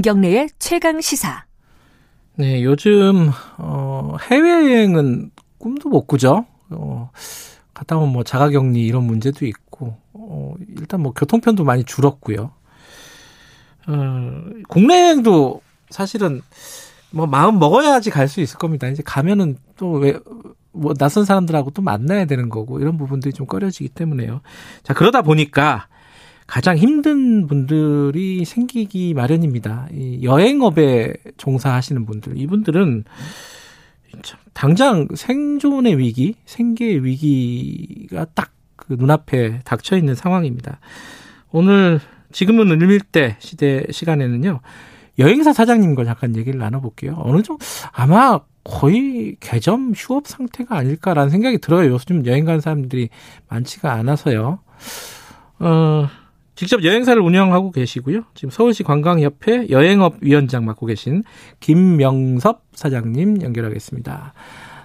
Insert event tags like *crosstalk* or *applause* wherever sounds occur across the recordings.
김경래의 최강 시사. 네, 요즘 어, 해외여행은 꿈도 못 꾸죠. 어, 갔다 오면 뭐 자가격리 이런 문제도 있고 어, 일단 뭐 교통편도 많이 줄었고요. 어, 국내 여행도 사실은 뭐 마음 먹어야지 갈 수 있을 겁니다. 이제 가면은 또 왜 뭐 낯선 사람들하고 또 만나야 되는 거고 이런 부분들이 좀 꺼려지기 때문에요. 자 그러다 보니까 가장 힘든 분들이 생기기 마련입니다. 이 여행업에 종사하시는 분들 이분들은 당장 생존의 위기, 생계의 위기가 딱 그 눈앞에 닥쳐 있는 상황입니다. 오늘 지금은 을밀대 시대 시간에는요. 여행사 사장님과 잠깐 얘기를 나눠볼게요. 어느 정도 아마 거의 개점 휴업 상태가 아닐까라는 생각이 들어요. 요즘 여행 가는 사람들이 많지가 않아서요. 어, 직접 여행사를 운영하고 계시고요. 지금 서울시 관광협회 여행업 위원장 맡고 계신 김명섭 사장님 연결하겠습니다.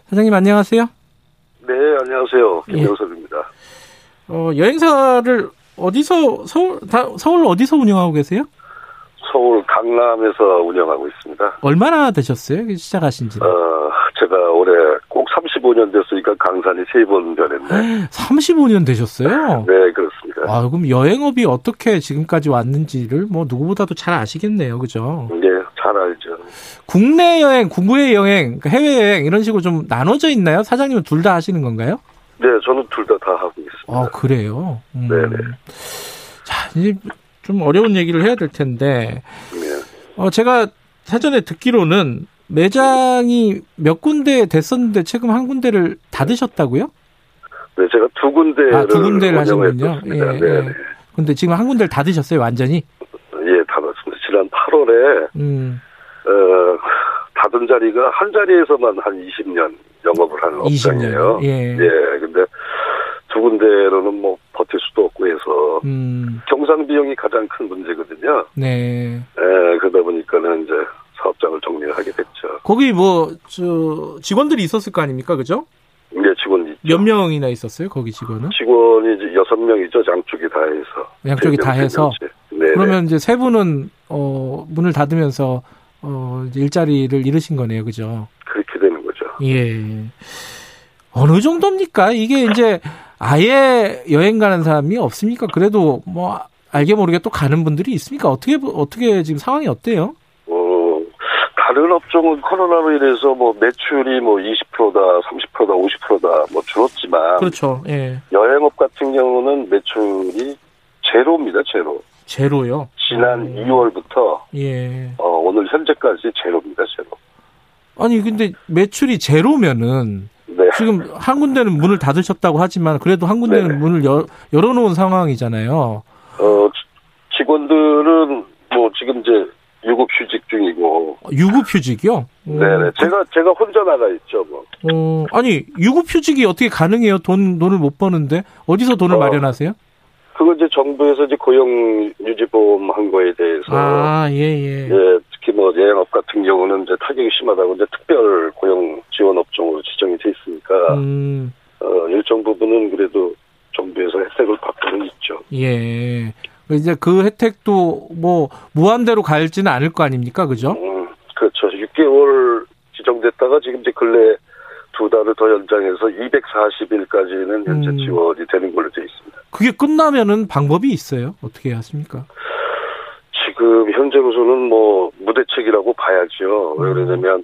사장님 안녕하세요. 네, 안녕하세요. 김명섭입니다. 예. 어, 여행사를 어디서 서울 다, 서울 어디서 운영하고 계세요? 서울 강남에서 운영하고 있습니다. 얼마나 되셨어요? 시작하신 지? 어, 제가 올해 꼭 35년 됐으니까 강산이 세 번 변했네. 35년 되셨어요? 네, 그렇습니다. 아, 그럼 여행업이 어떻게 지금까지 왔는지를 뭐 누구보다도 잘 아시겠네요. 그죠? 네, 잘 알죠. 국내 여행, 국외 여행, 그러니까 해외 여행 이런 식으로 좀 나눠져 있나요? 사장님은 둘 다 하시는 건가요? 네, 저는 둘 다 다 하고 있습니다. 아, 그래요? 음. 네네. 자, 이제 좀 어려운 얘기를 해야 될 텐데, 네. 어, 제가 사전에 듣기로는 매장이 몇 군데 됐었는데 최근 한 군데를 닫으셨다고요? 네, 제가 두 군데를 아, 두 군데를 하셨군요. 운영했습니다. 예, 네, 예. 네. 근데 지금 한 군데를 닫으셨어요, 완전히? 예, 닫았습니다. 지난 8월에 음, 어, 닫은 자리가 한 자리에서만 한 20년 영업을 하는 20년. 업장이에요. 예. 예, 근데 두 군데로는 뭐 버틸 수도 없고 해서 음, 경상 비용이 가장 큰 문제거든요. 네. 예, 그러다 보니까는 이제 사업장을 정리를 하게 됐죠. 거기 뭐, 저, 직원들이 있었을 거 아닙니까? 그죠? 몇 명이나 있었어요, 거기 직원은? 직원이 이제 여섯 명이죠. 양쪽이 다 해서. 양쪽이 세다 명, 해서? 명씩. 네. 그러면 이제 세 분은, 어, 문을 닫으면서, 어, 일자리를 잃으신 거네요, 그죠? 그렇게 되는 거죠. 예. 어느 정도입니까? 이게 이제 아예 여행 가는 사람이 없습니까? 그래도 뭐 알게 모르게 또 가는 분들이 있습니까? 어떻게 어떻게 지금 상황이 어때요? 어, 다른 업종은 코로나로 인해서 뭐 매출이 뭐 20%다, 30%다, 50%다 뭐 줄었지만 그렇죠. 예. 여행업 같은 경우는 매출이 제로입니다. 제로. 제로요. 지난 음. 2월부터 예. 어, 오늘 현재까지 제로입니다. 제로. 아니 근데 매출이 제로면은 네. 지금 한 군데는 문을 닫으셨다고 하지만 그래도 한 군데는 네. 문을 열, 열어놓은 상황이잖아요. 어, 지- 직원들은 뭐 지금 이제 유급 휴직 중이고. 유급 휴직이요? 음, 네네. 제가 제가 혼자 나가 있죠. 뭐. 어, 아니 유급 휴직이 어떻게 가능해요? 돈 돈을 못 버는데 어디서 돈을 어. 마련하세요? 그거 이제 정부에서 이제 고용 유지보험 한 거에 대해서 아, 예, 예. 예, 특히 뭐 여행업 같은 경우는 이제 타격이 심하다고 이제 특별 고용 지원 업종으로 지정이 돼 있으니까 음, 어, 일정 부분은 그래도 정부에서 혜택을 받고는 있죠. 예. 이제 그 혜택도 뭐 무한대로 갈지는 않을 거 아닙니까? 그죠? 음, 그렇죠. 6개월 지정됐다가 지금 이제 근래 두 달을 더 연장해서 240일까지는 현재 음. 지원이 되는 걸로 되어 있습니다. 그게 끝나면은 방법이 있어요? 어떻게 하십니까? 지금 현재로서는 뭐 무대책이라고 봐야죠. 왜 음. 그러냐면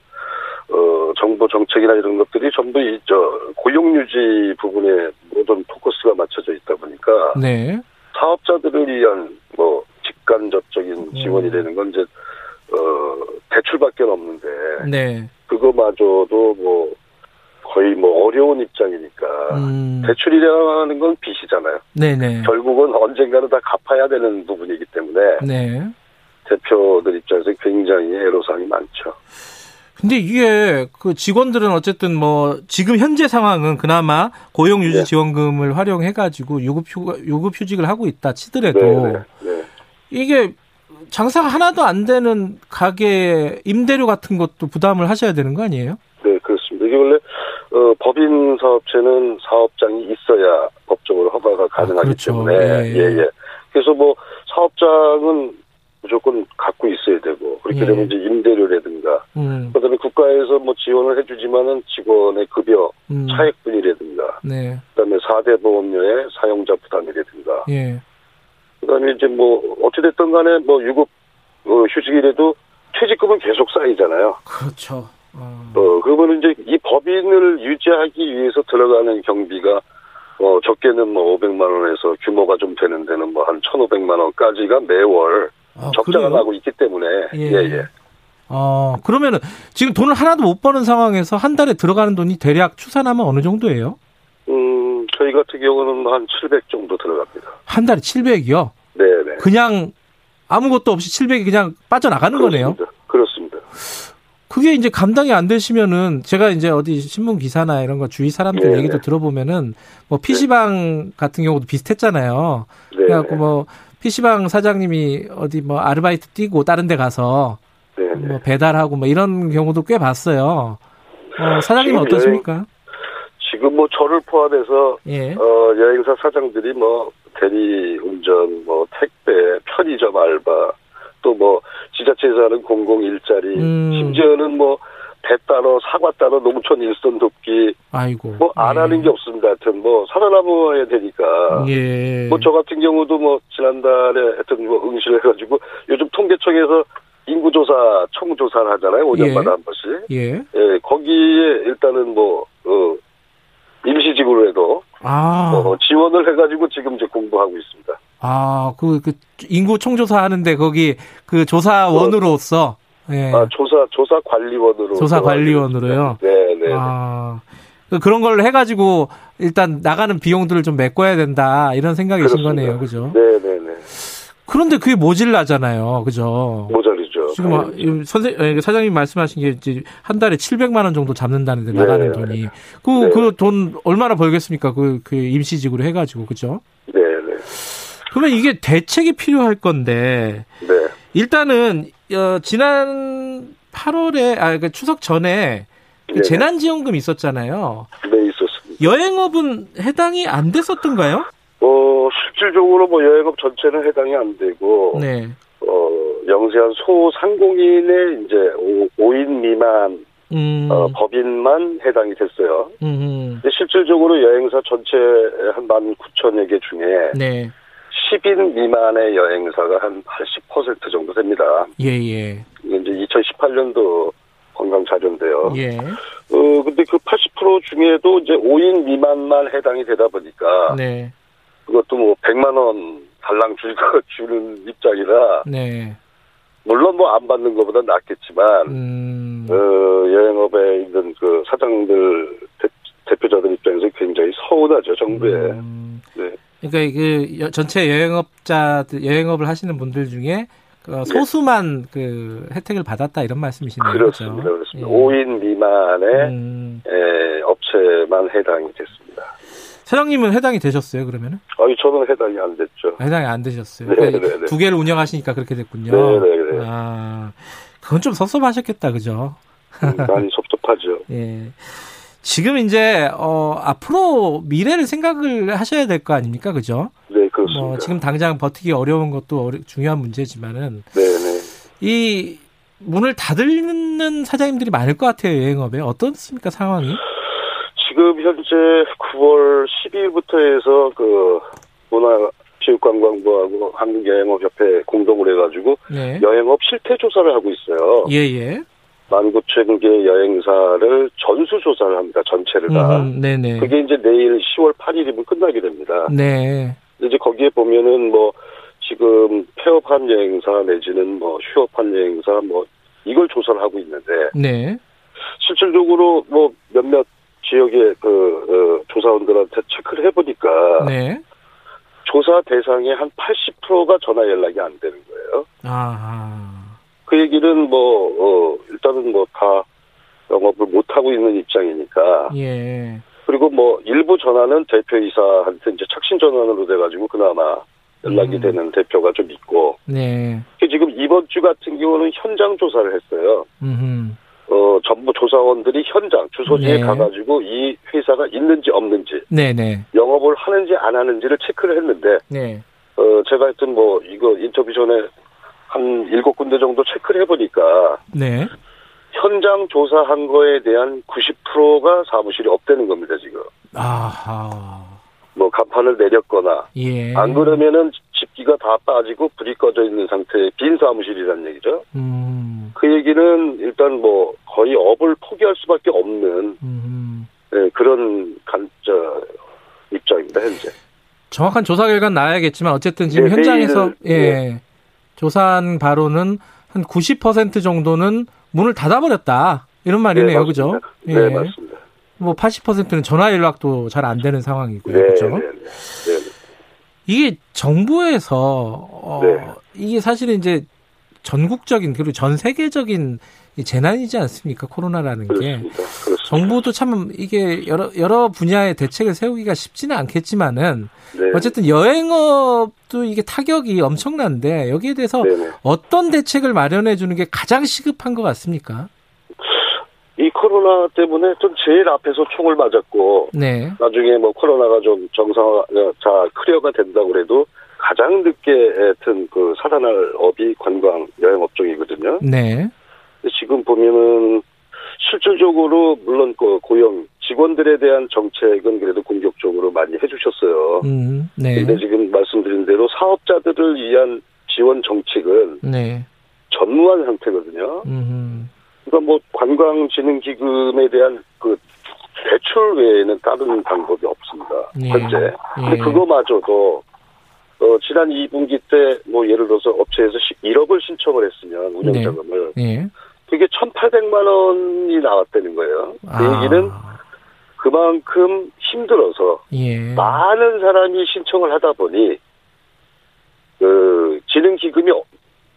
어 정부 정책이나 이런 것들이 전부 이 저 고용 유지 부분에 모든 포커스가 맞춰져 있다 보니까 네. 사업자들을 위한 뭐 직간접적인 지원이 음. 되는 건 이제 어 대출밖에 없는데 네. 그거마저도 뭐 거의 뭐 어려운 입장이니까 음, 대출이라는 건 빚이잖아요. 네네. 결국은 언젠가는 다 갚아야 되는 부분이기 때문에 네. 대표들 입장에서 굉장히 애로사항이 많죠. 근데 이게 그 직원들은 어쨌든 뭐 지금 현재 상황은 그나마 고용 유지 네. 지원금을 활용해 가지고 유급휴 유급 휴직을 하고 있다 치더라도 네, 네. 이게 장사가 하나도 안 되는 가게 임대료 같은 것도 부담을 하셔야 되는 거 아니에요? 네, 그렇습니다. 이게 원래 어, 법인 사업체는 사업장이 있어야 법적으로 허가가 가능하기 그렇죠. 때문에 예. 예, 예. 그래서 뭐 사업장은 무조건 갖고 있어야 되고 그렇게 예. 되면 이제 임대료라든가 음, 그다음에 국가에서 뭐 지원을 해주지만은 직원의 급여 음. 차액분이라든가 네. 그다음에 4대 보험료의 사용자 부담이라든가 예. 그다음에 이제 뭐 어찌됐든 간에 뭐 유급 어, 휴직이라도 퇴직금은 계속 쌓이잖아요. 그렇죠. 어. 어 그러면 이제 이 법인을 유지하기 위해서 들어가는 경비가 어 적게는 뭐 500만 원에서 규모가 좀 되는 데는 뭐 한 1,500만 원까지가 매월 아, 적자가 그래요? 나고 있기 때문에 예. 예 예. 어, 그러면은 지금 돈을 하나도 못 버는 상황에서 한 달에 들어가는 돈이 대략 추산하면 어느 정도예요? 음 저희 같은 경우는 한 700 정도 들어갑니다. 한 달에 700이요? 네 네. 그냥 아무것도 없이 700이 그냥 빠져나가는 거네요? 그렇습니다. 그게 이제 감당이 안 되시면은 제가 이제 어디 신문 기사나 이런 거 주위 사람들 네네. 얘기도 들어보면은 뭐 PC방 같은 경우도 비슷했잖아요. 네. 그래갖고 뭐 PC방 사장님이 어디 뭐 아르바이트 뛰고 다른 데 가서 네. 뭐 배달하고 뭐 이런 경우도 꽤 봤어요. 어, 사장님은 지금 어떠십니까? 지금 뭐 저를 포함해서 예. 어, 여행사 사장들이 뭐 대리 운전, 뭐 택배, 편의점 알바, 또 뭐 지자체에서 하는 공공 일자리, 음. 심지어는 뭐 배 따러 사과 따러 농촌 일손 돕기 아이고. 뭐안 예. 하는 게 없습니다. 하여튼 뭐 살아남아야 되니까. 예. 뭐 저 같은 경우도 뭐 지난달에 하여튼 뭐 응시를 해가지고 요즘 통계청에서 인구조사 청조사를 하잖아요. 5년마다 예. 한 번씩. 예. 예, 거기에 일단은 뭐, 어, 임시직으로 해도, 아. 어, 지원을 해가지고 지금 이제 공부하고 있습니다. 아, 그, 그, 인구 총조사 하는데 거기 그 조사원으로서, 예. 아, 조사, 조사 관리원으로. 조사 관리원으로요? 네, 네. 아, 그- 그런 걸 해가지고 일단 나가는 비용들을 좀 메꿔야 된다 이런 생각이신 그렇습니다. 거네요, 그죠? 네, 네, 네. 그런데 그게 모질라잖아요, 그죠? 모자리죠. 지금 아, 이 선생 예, 사장님 말씀하신 게 이제 한 달에 700만 원 정도 잡는다는데 네. 나가는 돈이 그 네. 그돈 얼마나 벌겠습니까? 그, 그 임시직으로 해가지고 그죠? 네, 네. 그러면 이게 대책이 필요할 건데 네. 일단은 어, 지난 8월에 아그 추석 전에 그 네. 재난지원금 있었잖아요. 네, 있었습니다. 여행업은 해당이 안 됐었던가요? 어, 실질적으로 뭐 여행업 전체는 해당이 안 되고, 네. 어, 영세한 소상공인의 이제 5, 인 미만 음. 어, 법인만 해당이 됐어요. 음. 실질적으로 여행사 전체 한 19,000여 개 중에 네. 10인 미만의 여행사가 한 80% 정도 됩니다. 예, 예. 이제 2018년도 건강 자료인데요. 예. 어, 근데 그 80% 중에도 이제 5인 미만만 해당이 되다 보니까 네. 그것도 뭐 100만 원 달랑 줄, 주는 입장이라 네. 물론 뭐 안 받는 것보다 낫겠지만 음. 어, 여행업에 있는 그 사장들 대, 표자들 입장에서 굉장히 서운하죠 정부에. 음. 네. 그러니까 그 여- 전체 여행업자들 여행업을 하시는 분들 중에 그 소수만 그 혜택을 받았다 이런 말씀이시네요. 네. 그렇습니다. 그렇죠? 그렇습니다. 예. 5인 미만의 음. 에, 업체만 해당이 됐습니다. 사장님은 해당이 되셨어요, 그러면은? 아니 저는 해당이 안 됐죠. 해당이 안 되셨어요. 네, 그러니까 네, 네. 두 개를 운영하시니까 그렇게 됐군요. 네, 네, 네. 아, 그건 좀 섭섭하셨겠다, 그죠? 음, 많이 섭섭하죠. *laughs* 예. 지금 이제 어 앞으로 미래를 생각을 하셔야 될 거 아닙니까, 그죠? 네 그렇습니다. 뭐 지금 당장 버티기 어려운 것도 어려- 중요한 문제지만은 네 네. 이 문을 닫는 사장님들이 많을 것 같아요 여행업에 어떻습니까 상황이? 지금 현재 9월 12일부터 해서 그 문화 체육관광부하고 한국여행업협회 공동으로 해가지고 네. 여행업 실태 조사를 하고 있어요. 예예. 19,000개 여행사를 전수 조사를 합니다. 전체를 다. 음, 네네. 그게 이제 내일 10월 8일이면 끝나게 됩니다. 네. 이제 거기에 보면은 뭐 지금 폐업한 여행사 내지는 뭐 휴업한 여행사 뭐 이걸 조사를 하고 있는데 네. 실질적으로 뭐 몇몇 지역의 그 어, 조사원들한테 체크를 해보니까 네. 조사 대상의 한 80%가 전화 연락이 안 되는 거예요. 아. 그 얘기는 뭐 어, 일단은 뭐 다 영업을 못 하고 있는 입장이니까 예. 그리고 뭐 일부 전화는 대표이사한테 이제 착신 전환으로 돼가지고 그나마 연락이 음. 되는 대표가 좀 있고 네. 그 지금 이번 주 같은 경우는 현장 조사를 했어요. 음. 어 전부 조사원들이 현장 주소지에 네. 가가지고 이 회사가 있는지 없는지 네네. 영업을 하는지 안 하는지를 체크를 했는데 네. 어 제가 하여튼 뭐 이거 인터뷰 전에 한 일곱 군데 정도 체크를 해보니까 네. 현장 조사한 거에 대한 90%가 사무실이 없다는 겁니다, 지금. 아하. 뭐 간판을 내렸거나 예. 안 그러면은 집기가 다 빠지고 불이 꺼져 있는 상태의 빈 사무실이라는 얘기죠. 음. 그 얘기는 일단 뭐 거의 업을 포기할 수밖에 없는 음. 예, 그런 간, 저, 입장입니다, 현재. 정확한 조사 결과는 나야겠지만 어쨌든 지금 네, 현장에서 내일은, 예. 조사한 바로는 한 90% 정도는 문을 닫아버렸다. 이런 말이네요. 네, 그죠? 예. 네, 맞습니다. 뭐 80%는 전화 연락도 잘 안 되는 상황이고요. 네, 그죠? 네, 네. 네. 이게 정부에서 어, 네. 이게 사실은 이제 전국적인 그리고 전 세계적인 이 재난이지 않습니까? 코로나라는 게. 그렇습니다. 그렇습니다. 정부도 참 이게 여러 여러 분야의 대책을 세우기가 쉽지는 않겠지만은 네. 어쨌든 여행업도 이게 타격이 엄청난데 여기에 대해서 네네. 어떤 대책을 마련해 주는 게 가장 시급한 것 같습니까? 이 코로나 때문에 좀 제일 앞에서 총을 맞았고, 네. 나중에 뭐 코로나가 좀 정상화, 자, 클리어가 된다고 그래도 가장 늦게 하여튼 그 살아날 업이 관광 여행 업종이거든요. 네. 지금 보면은 실질적으로 물론 그 고용 직원들에 대한 정책은 그래도 공격적으로 많이 해주셨어요. 음. 네. 근데 지금 말씀드린 대로 사업자들을 위한 지원 정책은 네. 전무한 상태거든요. 음. 그러니까 뭐 관광진흥기금에 대한 그 대출 외에는 다른 방법이 없습니다. 예. 현재. 근데 예. 그거마저도 어, 지난 2분기 때 뭐 예를 들어서 업체에서 1억을 신청을 했으면 운영자금을 예. 그게 1,800만 원이 나왔다는 거예요. 그 아. 얘기는 그만큼 힘들어서 예. 많은 사람이 신청을 하다 보니 그 진흥 기금이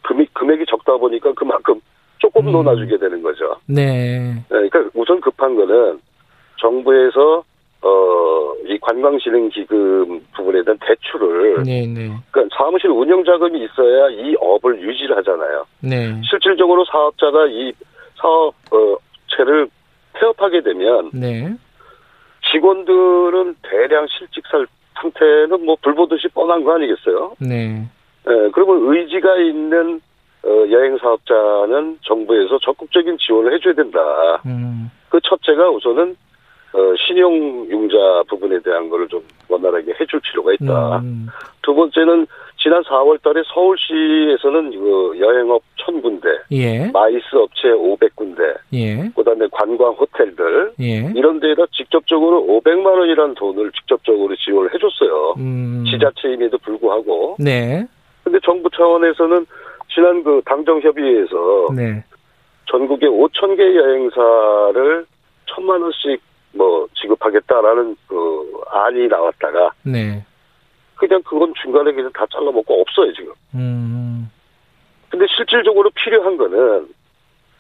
금액, 금액이 적다 보니까 그만큼 조금 음. 논아주게 되는 거죠. 네. 네, 그러니까 우선 급한 거는 정부에서 어, 이 관광진흥기금 부분에 대한 대출을 네, 네. 그러니까 사무실 운영 자금이 있어야 이 업을 유지를 하잖아요. 네. 실질적으로 사업자가 이 사업체를 폐업하게 되면 네. 직원들은 대량 실직 사태는 뭐 불보듯이 뻔한 거 아니겠어요? 네. 예, 그러면 의지가 있는 어, 여행 사업자는 정부에서 적극적인 지원을 해줘야 된다. 음. 그 첫째가 우선은 어, 신용융자 부분에 대한 거를 좀 원활하게 해줄 필요가 있다. 음. 두 번째는 지난 4월 달에 서울시에서는 그 여행업 1000군데, 예. MICE 업체 500군데, 예. 그다음에 관광 호텔들 예. 이런 데에다 직접적으로 500만 원이라는 돈을 직접적으로 지원을 해 줬어요. 음. 지자체임에도 불구하고. 네. 근데 정부 차원에서는 지난 그 당정협의회에서 네. 전국에 5천 개 여행사를 천만 원씩 뭐 지급하겠다라는 그 안이 나왔다가 네. 그냥 그건 중간에 그냥 다 잘라먹고 없어요 지금. 음. 근데 실질적으로 필요한 거는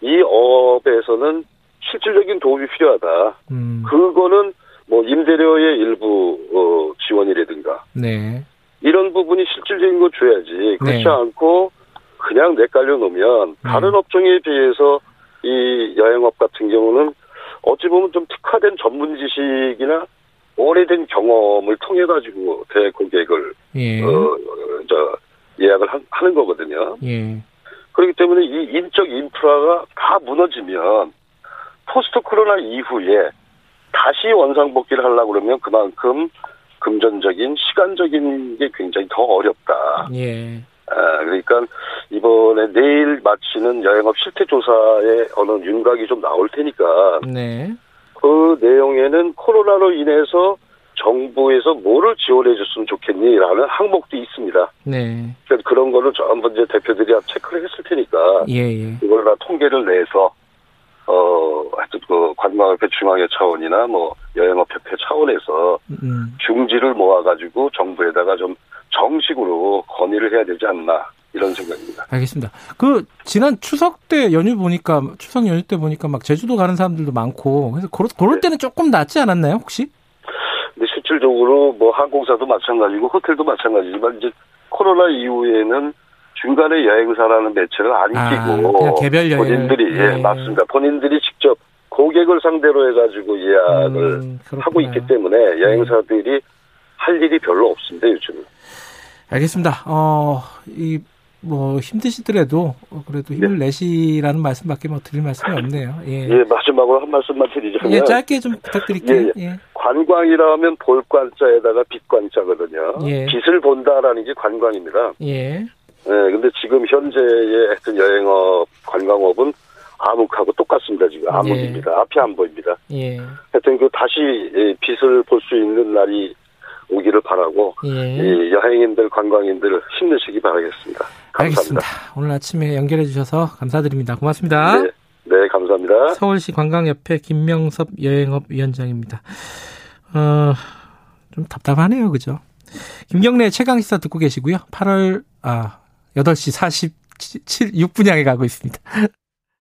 이 업에서는 실질적인 도움이 필요하다. 음. 그거는 뭐 임대료의 일부 어, 지원이라든가 네. 이런 부분이 실질적인 거 줘야지 그렇지 네. 않고 그냥 내깔려 놓으면 네. 다른 업종에 비해서 이 여행업 같은 경우는 어찌 보면 좀 특화된 전문 지식이나 오래된 경험을 통해 가지고 대고객을 예. 어, 저 예약을 하, 하는 거거든요. 예. 그렇기 때문에 이 인적 인프라가 다 무너지면 포스트 코로나 이후에 다시 원상복귀를 하려고 그러면 그만큼 금전적인 시간적인 게 굉장히 더 어렵다. 예. 아, 그러니까 이번에 내일 마치는 여행업 실태 조사에 어느 윤곽이 좀 나올 테니까 네. 그 내용에는 코로나로 인해서 정부에서 뭐를 지원해 줬으면 좋겠니라는 항목도 있습니다. 네. 그러니까 그런 거를 전부 이제 대표들이 체크를 했을 테니까 예, 예. 이걸 다 통계를 내서 어 하여튼 그 관광협회 중앙회 차원이나 뭐 여행업협회 차원에서 음. 중지를 모아가지고 정부에다가 좀 정식으로 건의를 해야 되지 않나 이런 생각입니다. 알겠습니다. 그 지난 추석 때 연휴 보니까 추석 연휴 때 보니까 막 제주도 가는 사람들도 많고 그래서 그럴, 그럴 네. 때는 조금 낫지 않았나요 혹시? 근데 실질적으로 뭐 항공사도 마찬가지고 호텔도 마찬가지지만 이제 코로나 이후에는 중간에 여행사라는 매체를 안 아, 끼고 그냥 개별 여행. 본인들이 예, 예. 맞습니다. 본인들이 직접 고객을 상대로 해가지고 예약을 음. 하고 있기 때문에 여행사들이 할 일이 별로 없습니다 요즘은. 알겠습니다. 어, 이 뭐 힘드시더라도 그래도 힘을 네. 내시라는 말씀밖에 뭐 드릴 말씀이 없네요. 예. 예, 마지막으로 한 말씀만 드리자면 예, 짧게 좀 부탁드릴게요. 예, 예. 관광이라면 볼 관자에다가 빛 관자거든요. 예. 빛을 본다라는 게 관광입니다. 예. 예, 근데 지금 현재의 하여튼 여행업, 관광업은 암흑하고 똑같습니다. 지금 암흑입니다. 예. 앞이 안 보입니다. 예. 하여튼 그 다시 빛을 볼 수 있는 날이 오기를 바라고 예. 여행인들, 관광인들 힘내시기 바라겠습니다. 감사합니다. 알겠습니다. 오늘 아침에 연결해 주셔서 감사드립니다. 고맙습니다. 네, 네 감사합니다. 서울시 관광협회 김명섭 여행업 위원장입니다. 어, 좀 답답하네요. 그죠? 김경래 최강 시사 듣고 계시고요. 8월, 아, 8시 47, 6분 향해 가고 있습니다.